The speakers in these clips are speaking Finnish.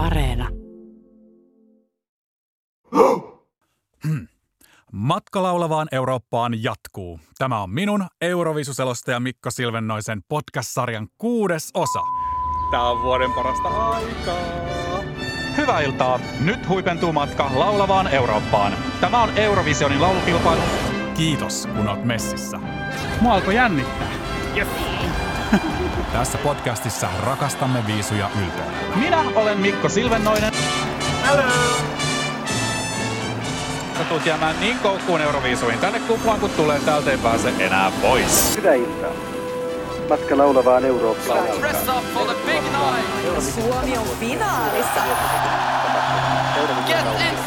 Areena. Matka laulavaan Eurooppaan jatkuu. Tämä on minun Euroviisuselostaja Mikko Silvennoisen podcast-sarjan kuudes osa. Tämä on vuoden parasta aikaa. Hyvää iltaa. Nyt huipentuu matka laulavaan Eurooppaan. Tämä on Eurovisionin laulukilpailu. Kiitos, kun oot messissä. Mua alkoi jännittää. Yes. Tässä podcastissa rakastamme viisuja ylpeänä. Minä olen Mikko Silvennoinen. Hello! Sä tulet jäämään niin koukkuun Euroviisuihin tänne kuplaan, kun tulee täältä ei pääse enää pois. Hyvää iltaa. Matka laulavaan Eurooppaan. Dress up for the big night. Suomi on finaalissa. Get into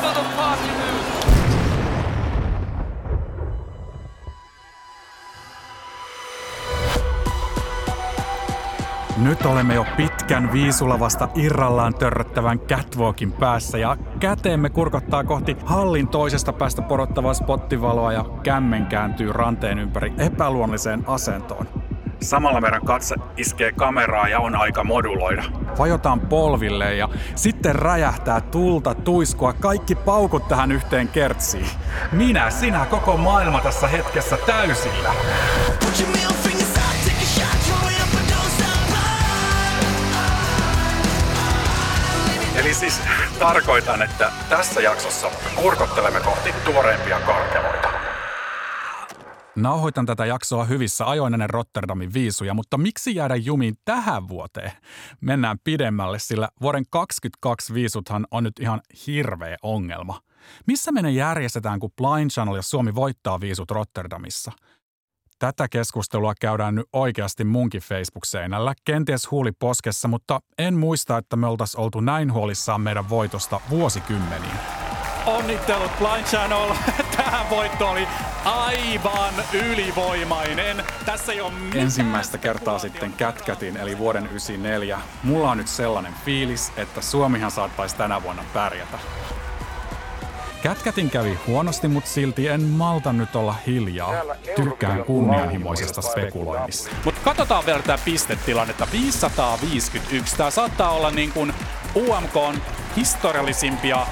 Nyt olemme jo pitkän viisulavasta irrallaan törröttävän catwalkin päässä ja käteemme kurkottaa kohti hallin toisesta päästä porottavaa spottivaloa ja kämmen kääntyy ranteen ympäri epäluonnolliseen asentoon. Samalla meidän katse iskee kameraa ja on aika moduloida. Vajotaan polville ja sitten räjähtää tulta, tuiskua, kaikki paukut tähän yhteen kertsiin. Minä, sinä, koko maailma tässä hetkessä täysillä. Put your Eli siis tarkoitan, että tässä jaksossa kurkottelemme kohti tuoreimpia karkeloita. Nauhoitan tätä jaksoa hyvissä ajoin ennen Rotterdamin viisuja, mutta miksi jäädä jumiin tähän vuoteen? Mennään pidemmälle, sillä vuoden 2022 viisuthan on nyt ihan hirveä ongelma. Missä me ne järjestetään, kun Blind Channel ja Suomi voittaa viisut Rotterdamissa? Tätä keskustelua käydään nyt oikeasti munkin Facebook-seinällä, kenties huuli poskessa, mutta en muista, että me oltaisiin oltu näin huolissaan meidän voitosta vuosikymmeniin. Onnittelut Blind Channel. Tähän voitto oli aivan ylivoimainen. Tässä ei ole Ensimmäistä kertaa sitten kätkätin, eli vuoden 94. Mulla on nyt sellainen fiilis, että Suomihan saattaisi tänä vuonna pärjätä. Kätkätin kävi huonosti, mutta silti en malta nyt olla hiljaa. Tykkään kunnianhimoisesta spekuloinnista. Mutta katsotaan vielä tätä pistetilannetta. 551. Tämä saattaa olla niin kuin UMKn historiallisimpia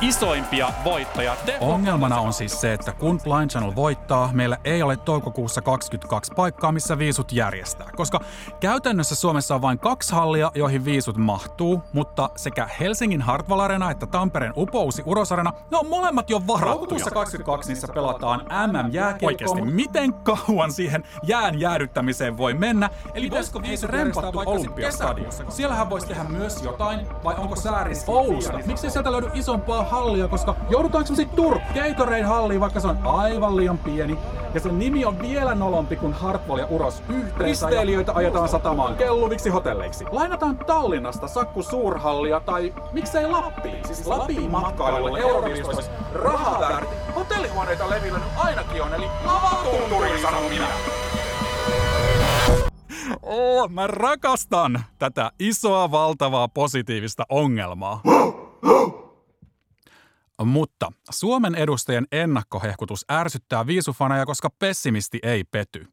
isoimpia voittoja. Ongelmana on siis se, että kun Blind Channel voittaa, meillä ei ole toukokuussa 22 paikkaa, missä viisut järjestää. Koska käytännössä Suomessa on vain kaksi hallia, joihin viisut mahtuu, mutta sekä Helsingin Hartwall Arena että Tampereen Upousi Urosarena, ne on molemmat jo varattuja. Toukokuussa 22 niissä pelataan MM-jääkiekkoa. Oikeasti, miten kauan siihen jään jäädyttämiseen voi mennä? Eli voisiko viisut rempattu Olympiastadionissa? Siellähän voisi tehdä myös jotain, vai onko sääris Oulusta? Miksi sieltä löydy isompaa hallia, koska joudutaanko me sitten Turku Gatorade halliin, vaikka se on aivan liian pieni. Ja sen nimi on vielä nolompi kuin Hartwall ja Uros yhteensä. Risteilijöitä ajetaan satamaan kelluviksi hotelleiksi. Lainataan Tallinnasta Sakku Suurhallia tai miksei Lappiin. Siis Lappiin matkailulle rahaa. Hotellihuoneita levillä nyt ainakin on, eli lavatunturiin sanon minä. Oh, mä rakastan tätä isoa, valtavaa, positiivista ongelmaa. Mutta Suomen edustajien ennakkohehkutus ärsyttää viisufaneja, koska pessimisti ei pety.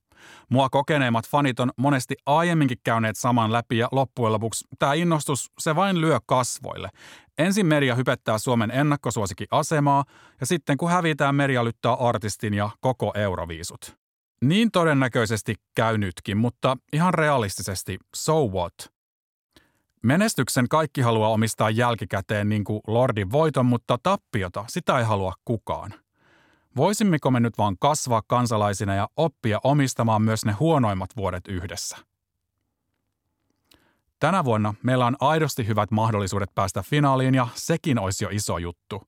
Mua kokeneemmat fanit on monesti aiemminkin käyneet saman läpi ja loppujen lopuksi tämä innostus se vain lyö kasvoille. Ensin media hypettää Suomen ennakkosuosikin asemaa ja sitten kun hävitään media lyttää artistin ja koko euroviisut. Niin todennäköisesti käy nytkin, mutta ihan realistisesti, so what? Menestyksen kaikki haluaa omistaa jälkikäteen niin kuin Lordin voiton, mutta tappiota, sitä ei halua kukaan. Voisimmeko me nyt vaan kasvaa kansalaisina ja oppia omistamaan myös ne huonoimmat vuodet yhdessä? Tänä vuonna meillä on aidosti hyvät mahdollisuudet päästä finaaliin ja sekin olisi jo iso juttu.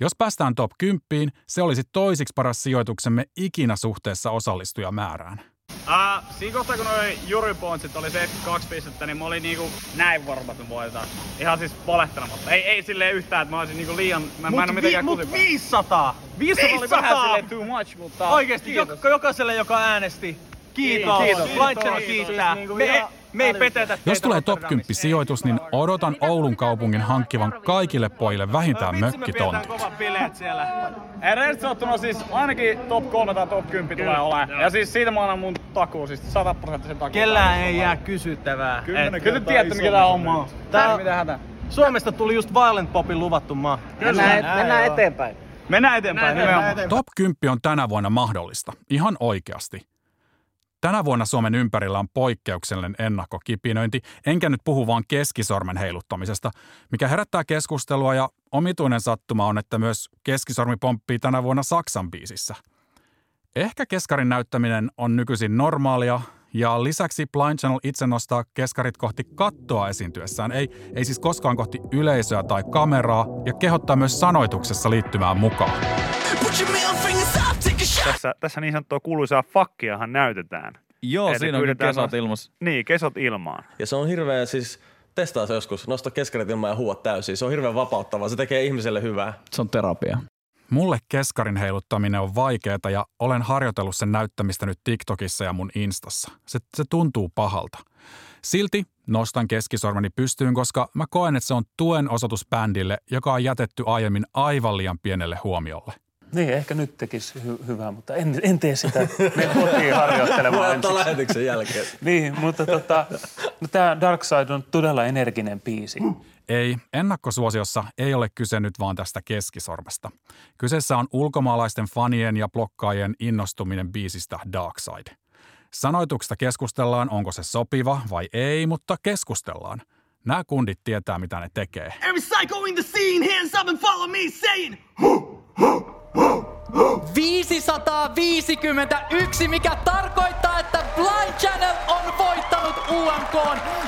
Jos päästään top 10, se olisi toisiksi paras sijoituksemme ikinä suhteessa osallistujamäärään. Uh, siinä kohtaa kun noi jurypointsit oli 72 pistettä, niin mä olin niinku näin varma, että voitetaan. Ihan siis valehtelematta. Ei, ei silleen yhtään, että mä olisin niinku liian... Mä, mä en oo mitenkään mut kusipää. 500! 500 oli 500! vähän silleen too much, mutta... Oikeesti, kiitos. joka, jokaiselle joka äänesti. Kiitos. Kiitos. Blind Channel Kiitos. kiittää. Siis niinku Me, ihan me ei petetä Jos tulee top 10 Rotterdamissa. sijoitus, niin odotan Oulun kaupungin hankkivan kaikille pojille vähintään mökkitontin. pidetään kovat bileet siellä. Ei siis ainakin top 3 tai top 10 tulee olemaan. Ja siis siitä mä annan mun takuu, siis 100 prosenttisen takuu. Kellään ei jää kysyttävää. Kyllä, kyllä te tiedätte mikä tää homma on. Tää- Tää mitä hätä. Suomesta tuli just Violent Popin luvattu maa. Mennään, mennään eteenpäin. Mennään eteenpäin nimenomaan. Top 10 on tänä vuonna mahdollista. Ihan oikeasti. Tänä vuonna Suomen ympärillä on poikkeuksellinen ennakkokipinöinti, enkä nyt puhu vaan keskisormen heiluttamisesta, mikä herättää keskustelua ja omituinen sattuma on, että myös keskisormi pomppii tänä vuonna Saksan biisissä. Ehkä keskarin näyttäminen on nykyisin normaalia, ja lisäksi Blind Channel itse nostaa keskarit kohti kattoa esiintyessään, ei, ei siis koskaan kohti yleisöä tai kameraa, ja kehottaa myös sanoituksessa liittymään mukaan. Put your Tässä, tässä niin sanottua kuuluisaa fakkiahan näytetään. Joo, Eli siinä on pyydetään kesät nos- ilmas. Niin, kesot ilmaan. Ja se on hirveä siis, testaa se joskus, nosta keskarit ilman ja huuat täysin. Se on hirveän vapauttavaa, se tekee ihmiselle hyvää. Se on terapia. Mulle keskarin heiluttaminen on vaikeaa ja olen harjoitellut sen näyttämistä nyt TikTokissa ja mun Instassa. Se, se tuntuu pahalta. Silti nostan keskisormeni pystyyn, koska mä koen, että se on tuen osoitus bändille, joka on jätetty aiemmin aivan liian pienelle huomiolle. Niin, ehkä nyt tekisi hy- hyvää, mutta en, en tee sitä. Menen kotiin harjoittelemaan ensin. lähetyksen jälkeen. Niin, mutta tota, no tämä Dark Side on todella energinen biisi. Ei, ennakkosuosiossa ei ole kyse nyt vaan tästä keskisormesta. Kyseessä on ulkomaalaisten fanien ja blokkaajien innostuminen biisistä Dark Side. Sanoituksesta keskustellaan, onko se sopiva vai ei, mutta keskustellaan. Nämä kundit tietää, mitä ne tekee. Every psycho in the scene, hands up and follow me, saying. 551, mikä tarkoittaa, että Blind Channel on voittanut UMK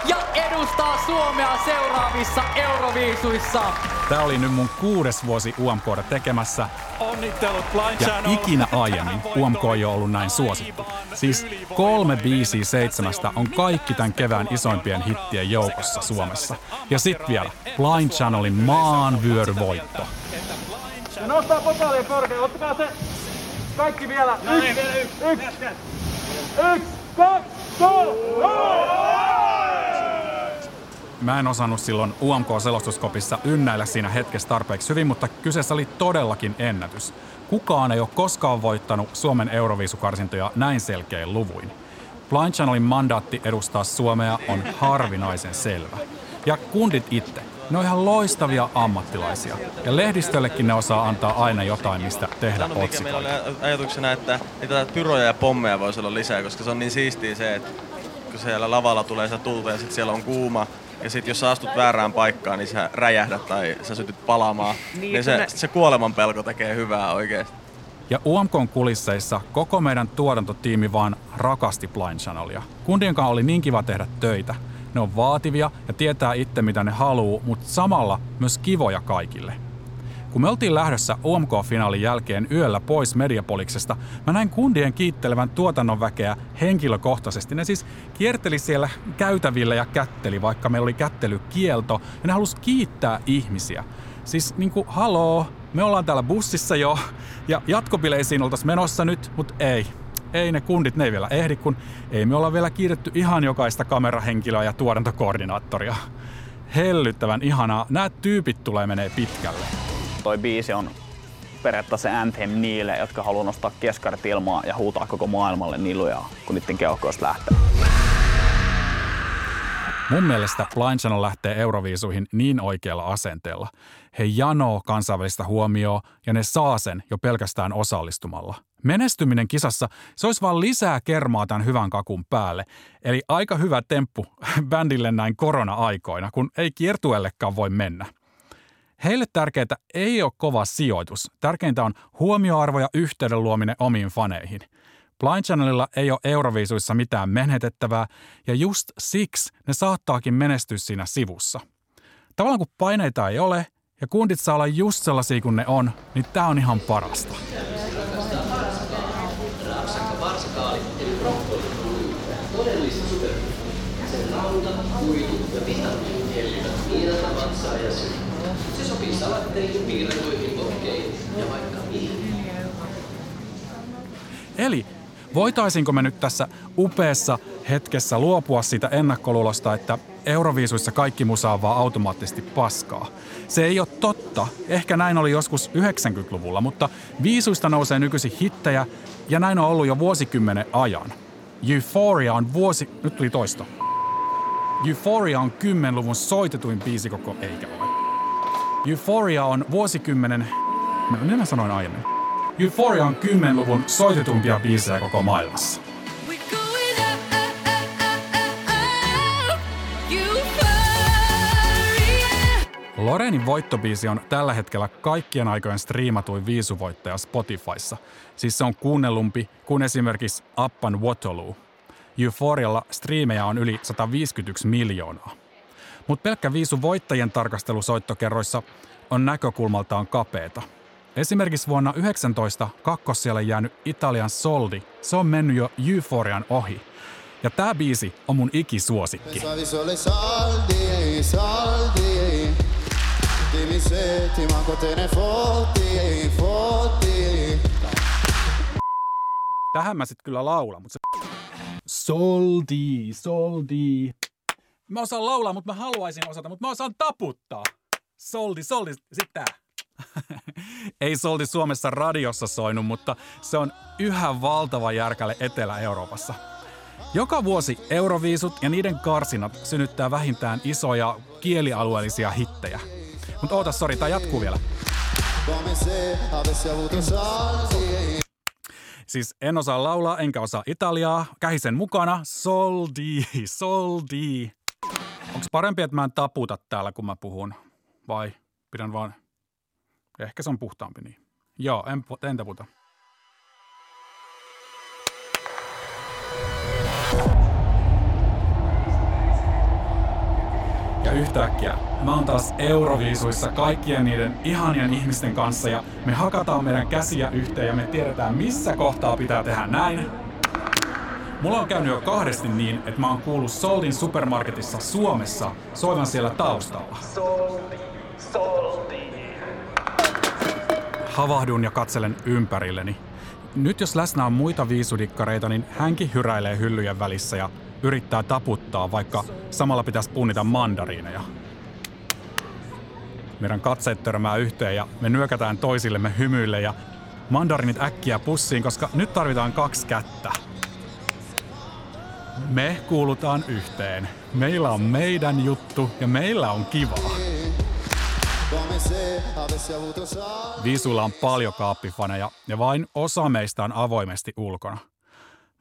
ja edustaa Suomea seuraavissa Euroviisuissa. Tämä oli nyt mun kuudes vuosi UMKda tekemässä Onnittelut Blind ja ikinä aiemmin UMK ei ole ollut näin suosittu. Siis kolme biisiä seitsemästä on kaikki tämän kevään isoimpien hittien joukossa Suomessa. Ja sit vielä Blind Channelin maanvyöryvoitto. Ja nostaa pokaalia korkealle. Ottakaa se kaikki vielä. Yksi, yksi, yksi, yksi, kaksi, kolme. Mä en osannut silloin UMK-selostuskopissa ynnäillä siinä hetkessä tarpeeksi hyvin, mutta kyseessä oli todellakin ennätys. Kukaan ei ole koskaan voittanut Suomen Euroviisukarsintoja näin selkein luvuin. Blind Channelin mandaatti edustaa Suomea on harvinaisen selvä. Ja kundit itse, ne on ihan loistavia ammattilaisia. Ja lehdistöllekin ne osaa antaa aina jotain, mistä tehdä Sano, mikä meillä oli aj- ajatuksena, että niitä pyroja ja pommeja voisi olla lisää, koska se on niin siistiä se, että kun siellä lavalla tulee se tulta ja sitten siellä on kuuma, ja sitten jos sä astut väärään paikkaan, niin sä räjähdät tai sä sytyt palamaan. Niin, niin se, ne- se kuoleman pelko tekee hyvää oikeesti. Ja UMKn kulisseissa koko meidän tuotantotiimi vaan rakasti Blind Channelia. Kundien kanssa oli niin kiva tehdä töitä. Ne on vaativia ja tietää itse mitä ne haluu, mutta samalla myös kivoja kaikille. Kun me oltiin lähdössä UMK-finaalin jälkeen yöllä pois Mediapoliksesta, mä näin kundien kiittelevän tuotannon väkeä henkilökohtaisesti. Ne siis kierteli siellä käytävillä ja kätteli, vaikka meillä oli kättelykielto, ja ne halusi kiittää ihmisiä. Siis niinku, haloo, me ollaan täällä bussissa jo, ja jatkobileisiin oltaisiin menossa nyt, mutta ei. Ei ne kundit, ne ei vielä ehdi, kun ei me olla vielä kiiretty ihan jokaista kamerahenkilöä ja tuotantokoordinaattoria. Hellyttävän ihanaa. Nämä tyypit tulee menee pitkälle. Toi biisi on periaatteessa se anthem niille, jotka haluaa nostaa keskarit ilmaa ja huutaa koko maailmalle nilujaa, kun niiden keuhkoista lähtee. Mun mielestä Blind Channel lähtee Euroviisuihin niin oikealla asenteella. He janoo kansainvälistä huomioon ja ne saa sen jo pelkästään osallistumalla. Menestyminen kisassa, se olisi vaan lisää kermaa tämän hyvän kakun päälle. Eli aika hyvä temppu bändille näin korona-aikoina, kun ei kiertuellekaan voi mennä. Heille tärkeää ei ole kova sijoitus. Tärkeintä on huomioarvo ja yhteyden luominen omiin faneihin. Blind Channelilla ei ole Euroviisuissa mitään menetettävää, ja just siksi ne saattaakin menestyä siinä sivussa. Tavallaan kun paineita ei ole, ja kundit saa olla just sellaisia kuin ne on, niin tää on ihan parasta. Eli voitaisinko me nyt tässä upeassa hetkessä luopua siitä ennakkoluulosta, että Euroviisuissa kaikki musa on vaan automaattisesti paskaa? Se ei ole totta. Ehkä näin oli joskus 90-luvulla, mutta viisuista nousee nykyisin hittejä ja näin on ollut jo vuosikymmenen ajan. Euphoria on vuosi... Nyt tuli toisto. Euphoria on 10-luvun soitetuin biisi koko eikä ole. Euphoria on vuosikymmenen... No, minä sanoin aiemmin. Euphoria on 10-luvun soitetumpia biisejä koko maailmassa. Lorenin voittobiisi on tällä hetkellä kaikkien aikojen striimatuin viisuvoittaja Spotifyssa. Siis se on kuunnellumpi kuin esimerkiksi Appan Waterloo. Euphorialla striimejä on yli 151 miljoonaa. Mutta pelkkä viisu voittajien tarkastelusoittokerroissa on näkökulmaltaan kapeeta. Esimerkiksi vuonna 19 kakkossijalle jäänyt Italian Soldi, se on mennyt jo Euphorian ohi. Ja tämä biisi on mun ikisuosikki. Pensavi solo ai soldi, soldi Dimmi se ti manco te ne fotti, fotti Tähän mä sit kyllä laulan, mutta se... Soldi, soldi. Mä osaan laulaa, mutta mä haluaisin osata, mutta mä osaan taputtaa. Soldi, soldi, sit tää. Ei soldi Suomessa radiossa soinut, mutta se on yhä valtava järkäle Etelä-Euroopassa. Joka vuosi Euroviisut ja niiden karsinat synnyttää vähintään isoja kielialueellisia hittejä. Mutta oota, sori, tää jatkuu vielä. Come se avessi avuto soldi Siis en osaa laulaa, enkä osaa italiaa. Kähisen mukana. Soldi, soldi. Onko parempi, että mä en taputa täällä, kun mä puhun? Vai pidän vaan... Ehkä se on puhtaampi niin. Joo, en, en taputa. Ja yhtäkkiä mä oon taas Euroviisuissa kaikkien niiden ihanien ihmisten kanssa ja me hakataan meidän käsiä yhteen ja me tiedetään missä kohtaa pitää tehdä näin. Mulla on käynyt jo kahdesti niin, että mä oon kuullut Soldin supermarketissa Suomessa soivan siellä taustalla. Soldi, soldi. Havahdun ja katselen ympärilleni. Nyt jos läsnä on muita viisudikkareita, niin hänkin hyräilee hyllyjen välissä ja yrittää taputtaa, vaikka samalla pitäisi punnita mandariineja. Meidän katseet törmää yhteen ja me nyökätään toisillemme hymyille ja mandarinit äkkiä pussiin, koska nyt tarvitaan kaksi kättä. Me kuulutaan yhteen. Meillä on meidän juttu ja meillä on kivaa. Viisuilla on paljon kaappifaneja ja vain osa meistä on avoimesti ulkona.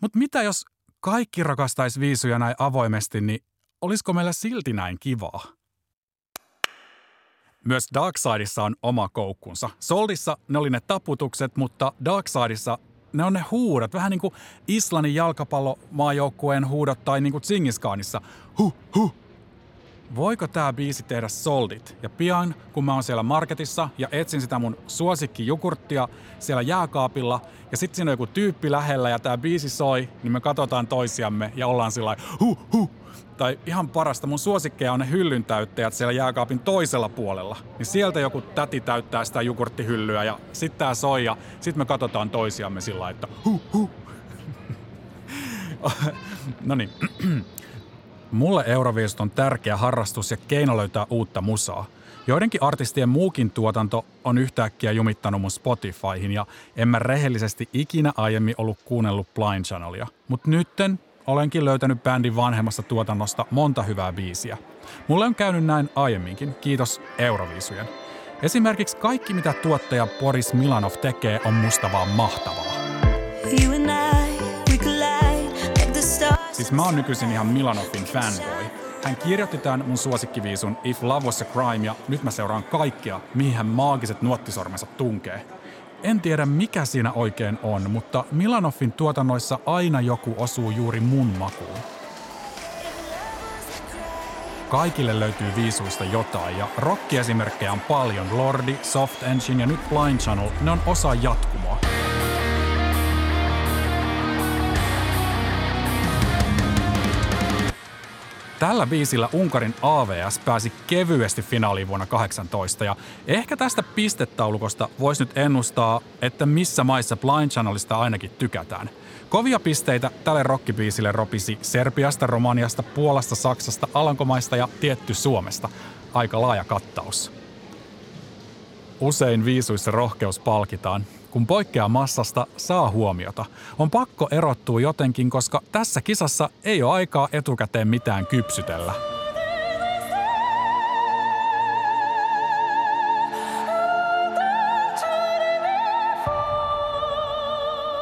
Mutta mitä jos kaikki rakastais viisuja näin avoimesti, niin olisiko meillä silti näin kivaa? Myös Darksideissa on oma koukkunsa. Soldissa ne oli ne taputukset, mutta Darksideissa ne on ne huudot. Vähän niin kuin Islannin jalkapallomaajoukkueen huudot tai niin kuin Tsingiskaanissa. Huh, huh, Voiko tää biisi tehdä soldit? Ja pian, kun mä oon siellä marketissa ja etsin sitä mun suosikkijukurttia siellä jääkaapilla, ja sit siinä on joku tyyppi lähellä ja tää biisi soi, niin me katsotaan toisiamme ja ollaan sillä huh, huh. Tai ihan parasta, mun suosikkeja on ne hyllyn täyttäjät siellä jääkaapin toisella puolella. Niin sieltä joku täti täyttää sitä jogurttihyllyä ja sit tää soi ja sit me katsotaan toisiamme sillä että huh, huh. no niin. Mulle Euroviisut on tärkeä harrastus ja keino löytää uutta musaa. Joidenkin artistien muukin tuotanto on yhtäkkiä jumittanut mun Spotifyhin ja en mä rehellisesti ikinä aiemmin ollut kuunnellut Blind Channelia. Mut nytten olenkin löytänyt bändin vanhemmasta tuotannosta monta hyvää biisiä. Mulle on käynyt näin aiemminkin, kiitos Euroviisujen. Esimerkiksi kaikki mitä tuottaja Boris Milanov tekee on musta vaan mahtavaa. Siis mä oon nykyisin ihan Milanovin fanboy. Hän kirjoitti tämän mun suosikkiviisun If Love Was a Crime ja nyt mä seuraan kaikkea, mihin hän maagiset nuottisormensa tunkee. En tiedä mikä siinä oikein on, mutta Milanovin tuotannoissa aina joku osuu juuri mun makuun. Kaikille löytyy viisuista jotain ja rockiesimerkkejä on paljon. Lordi, Soft Engine ja nyt Blind Channel, ne on osa jatkumoa. Tällä biisillä Unkarin AVS pääsi kevyesti finaaliin vuonna 18 ja ehkä tästä pistetaulukosta voisi nyt ennustaa, että missä maissa Blind Channelista ainakin tykätään. Kovia pisteitä tälle rockibiisille ropisi Serbiasta, Romaniasta, Puolasta, Saksasta, Alankomaista ja tietty Suomesta. Aika laaja kattaus. Usein viisuissa rohkeus palkitaan. Kun poikkeaa massasta, saa huomiota. On pakko erottua jotenkin, koska tässä kisassa ei ole aikaa etukäteen mitään kypsytellä.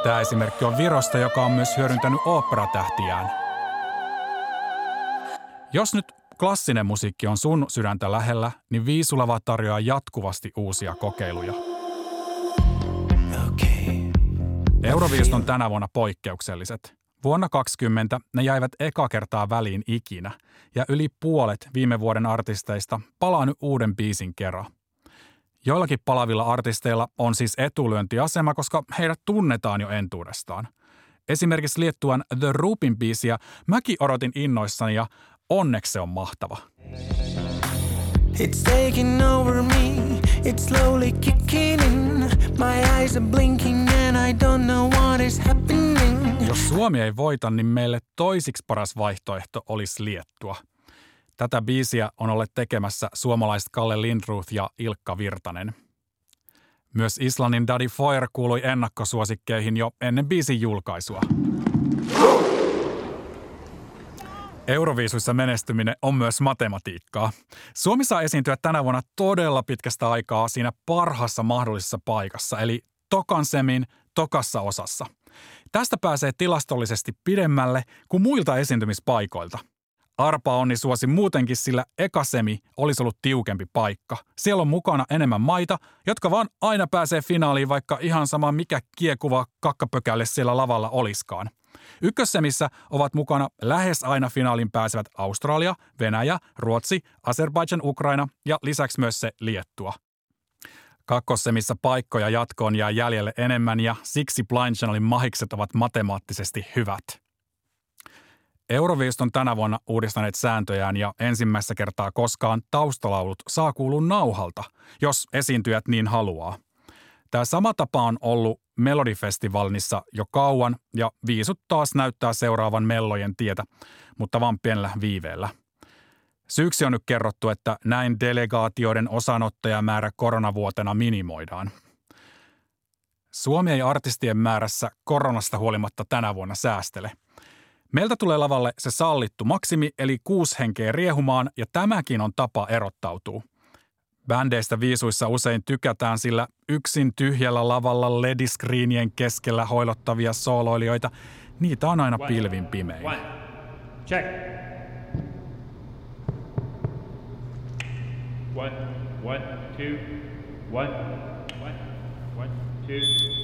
Tämä esimerkki on Virosta, joka on myös hyödyntänyt oopperatähtiään. Jos nyt klassinen musiikki on sun sydäntä lähellä, niin Viisulava tarjoaa jatkuvasti uusia kokeiluja. Euroviisut on tänä vuonna poikkeukselliset. Vuonna 20 ne jäivät eka kertaa väliin ikinä, ja yli puolet viime vuoden artisteista palaa nyt uuden biisin kerran. Joillakin palavilla artisteilla on siis etulyöntiasema, koska heidät tunnetaan jo entuudestaan. Esimerkiksi Liettuan The Rupin biisiä mäkin odotin innoissani ja onneksi se on mahtava. It's taking over me, it's slowly kicking in. My eyes are blinking Jos Suomi ei voita, niin meille toisiksi paras vaihtoehto olisi Liettua. Tätä biisiä on olleet tekemässä suomalaiset Kalle Lindruth ja Ilkka Virtanen. Myös Islannin Daddy Foyer kuului ennakkosuosikkeihin jo ennen biisin julkaisua. Euroviisuissa menestyminen on myös matematiikkaa. Suomi saa esiintyä tänä vuonna todella pitkästä aikaa siinä parhaassa mahdollisessa paikassa, eli tokan semin tokassa osassa. Tästä pääsee tilastollisesti pidemmälle kuin muilta esiintymispaikoilta. Arpa onni suosi muutenkin, sillä ekasemi olisi ollut tiukempi paikka. Siellä on mukana enemmän maita, jotka vaan aina pääsee finaaliin, vaikka ihan sama mikä kiekuva kakkapökälle siellä lavalla oliskaan. Ykkössemissä ovat mukana lähes aina finaalin pääsevät Australia, Venäjä, Ruotsi, Azerbaijan, Ukraina ja lisäksi myös se Liettua. Kakkossemissa paikkoja jatkoon jää jäljelle enemmän ja siksi Blind Channelin mahikset ovat matemaattisesti hyvät. Euroviisut on tänä vuonna uudistaneet sääntöjään ja ensimmäistä kertaa koskaan taustalaulut saa kuulua nauhalta, jos esiintyjät niin haluaa. Tämä sama tapa on ollut Melodifestivalissa jo kauan ja viisut taas näyttää seuraavan mellojen tietä, mutta vaan pienellä viiveellä. Syyksi on nyt kerrottu, että näin delegaatioiden osanottajamäärä koronavuotena minimoidaan. Suomi ei artistien määrässä koronasta huolimatta tänä vuonna säästele. Meiltä tulee lavalle se sallittu maksimi eli kuusi henkeä riehumaan ja tämäkin on tapa erottautua – Bändeistä viisuissa usein tykätään, sillä yksin tyhjällä lavalla lediskriinien keskellä hoilottavia sooloilijoita, niitä on aina pilvin pimein. Check. One, one, two, one, one, one, two.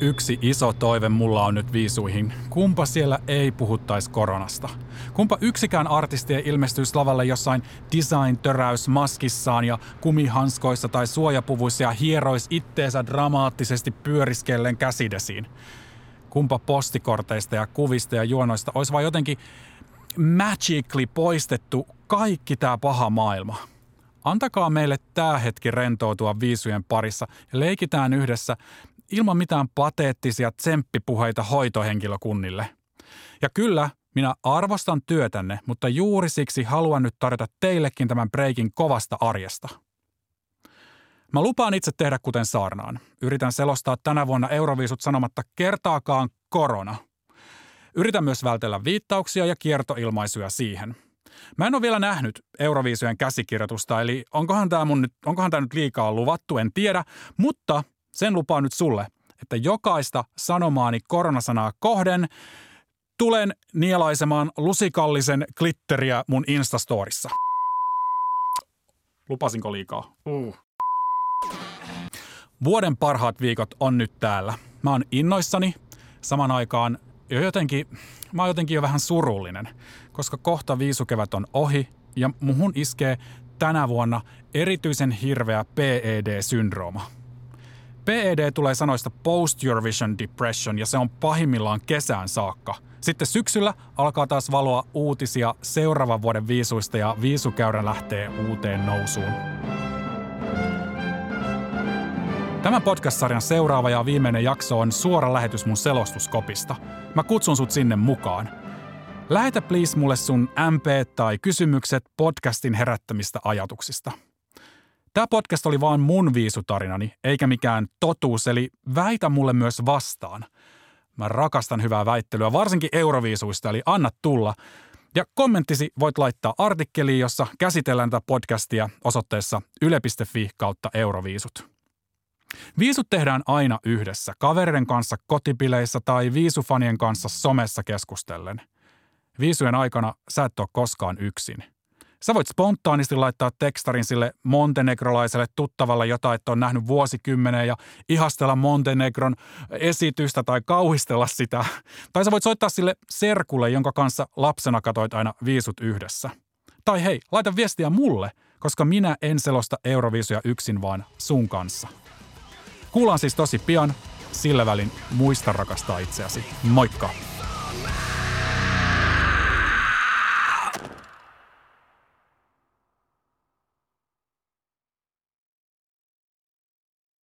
Yksi iso toive mulla on nyt viisuihin. Kumpa siellä ei puhuttaisi koronasta? Kumpa yksikään artisti ei ilmestyisi lavalle jossain design-töräys maskissaan ja kumihanskoissa tai suojapuvuissa ja hierois itteensä dramaattisesti pyöriskellen käsidesiin? Kumpa postikorteista ja kuvista ja juonoista olisi vain jotenkin magically poistettu kaikki tämä paha maailma? Antakaa meille tämä hetki rentoutua viisujen parissa ja leikitään yhdessä ilman mitään pateettisia tsemppipuheita hoitohenkilökunnille. Ja kyllä, minä arvostan työtänne, mutta juuri siksi haluan nyt tarjota teillekin tämän breikin kovasta arjesta. Mä lupaan itse tehdä kuten saarnaan. Yritän selostaa tänä vuonna Euroviisut sanomatta kertaakaan korona. Yritän myös vältellä viittauksia ja kiertoilmaisuja siihen. Mä en ole vielä nähnyt Euroviisujen käsikirjoitusta, eli onkohan tämä, mun nyt, onkohan tämä nyt liikaa luvattu, en tiedä, mutta sen lupaan nyt sulle, että jokaista sanomaani koronasanaa kohden tulen nielaisemaan lusikallisen glitteriä mun Instastorissa. Lupasinko liikaa? Uh. Vuoden parhaat viikot on nyt täällä. Mä oon innoissani. Saman aikaan jo jotenkin, mä oon jotenkin jo vähän surullinen, koska kohta viisukevät on ohi ja muhun iskee tänä vuonna erityisen hirveä PED-syndrooma – PED tulee sanoista Post Eurovision Depression ja se on pahimmillaan kesään saakka. Sitten syksyllä alkaa taas valoa uutisia seuraavan vuoden viisuista ja viisukäyrä lähtee uuteen nousuun. Tämän podcast-sarjan seuraava ja viimeinen jakso on suora lähetys mun selostuskopista. Mä kutsun sut sinne mukaan. Lähetä please mulle sun MP tai kysymykset podcastin herättämistä ajatuksista. Tämä podcast oli vaan mun viisutarinani, eikä mikään totuus, eli väitä mulle myös vastaan. Mä rakastan hyvää väittelyä, varsinkin euroviisuista, eli anna tulla. Ja kommenttisi voit laittaa artikkeliin, jossa käsitellään tätä podcastia osoitteessa yle.fi kautta euroviisut. Viisut tehdään aina yhdessä, kavereiden kanssa kotipileissä tai viisufanien kanssa somessa keskustellen. Viisujen aikana sä et ole koskaan yksin. Sä voit spontaanisti laittaa tekstarin sille montenegrolaiselle tuttavalle jotain, että on nähnyt vuosikymmenen ja ihastella Montenegron esitystä tai kauhistella sitä. Tai sä voit soittaa sille serkulle, jonka kanssa lapsena katoit aina viisut yhdessä. Tai hei, laita viestiä mulle, koska minä en selosta Euroviisuja yksin, vaan sun kanssa. Kuullaan siis tosi pian. Sillä välin muista rakastaa itseäsi. Moikka!